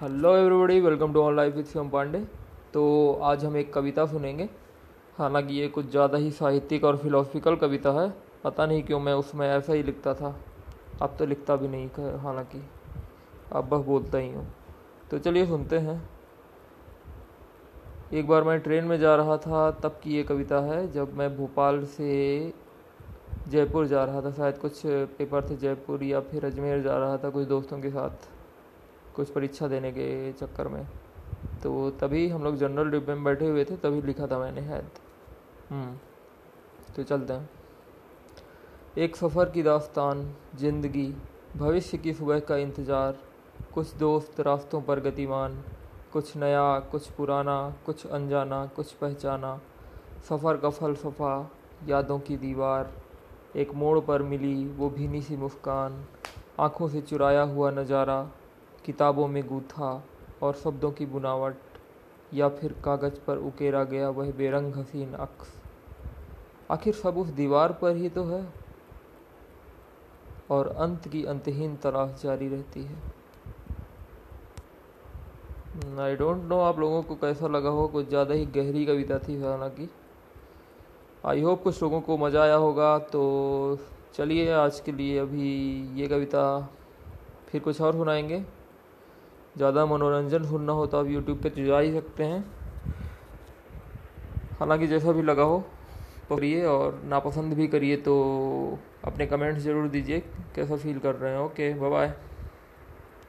Hello everybody welcome to on life with Shivam Pandey तो आज हम एक कविता सुनेंगे। हालाँकि ये कुछ ज़्यादा ही साहित्यिक और फिलोसफिकल कविता है। पता नहीं क्यों मैं उसमें ऐसा ही लिखता था। अब तो लिखता भी नहीं हालाँकि। अब बस बोलता ही हूँ। तो चलिए सुनते हैं। एक बार मैं ट्रेन में जा रहा था, तब की ये कविता है। जब मैं भोपाल से जयपुर जा रहा था, शायद कुछ पेपर थे जयपुर या फिर अजमेर जा रहा था, कुछ दोस्तों के साथ। कुछ परीक्षा देने के चक्कर में। तो तभी हम लोग जनरल डिब्बे में बैठे हुए थे तभी लिखा था मैंने शायद हम्म, तो चलते हैं। एक सफ़र की दास्तान ज़िंदगी भविष्य की सुबह का इंतज़ार कुछ दोस्त रास्तों पर गतिमान कुछ नया कुछ पुराना कुछ अनजाना कुछ पहचाना। सफ़र का फलसफा यादों की दीवार एक मोड़ पर मिली वो भीनी सी मुस्कान आँखों से चुराया हुआ नज़ारा। किताबों में गूथा और शब्दों की बुनावट, या फिर कागज़ पर उकेरा गया वह बेरंग हसीन अक्स। आखिर सब उस दीवार पर ही तो है। और अंत की अंतहीन तलाश जारी रहती है। आई डोंट नो आप लोगों को कैसा लगा हो कुछ ज़्यादा ही गहरी कविता थी, हालाँकि। आई होप कुछ लोगों को मज़ा आया होगा तो चलिए आज के लिए अभी ये कविता फिर कुछ और सुनाएँगे। ज़्यादा मनोरंजन सुनना हो तो आप यूट्यूब पर तो जा ही सकते हैं। हालाँकि जैसा भी लगा हो तो करिए और नापसंद भी करिए तो अपने कमेंट्स ज़रूर दीजिए, कैसा फील कर रहे हैं ओके बाय बाय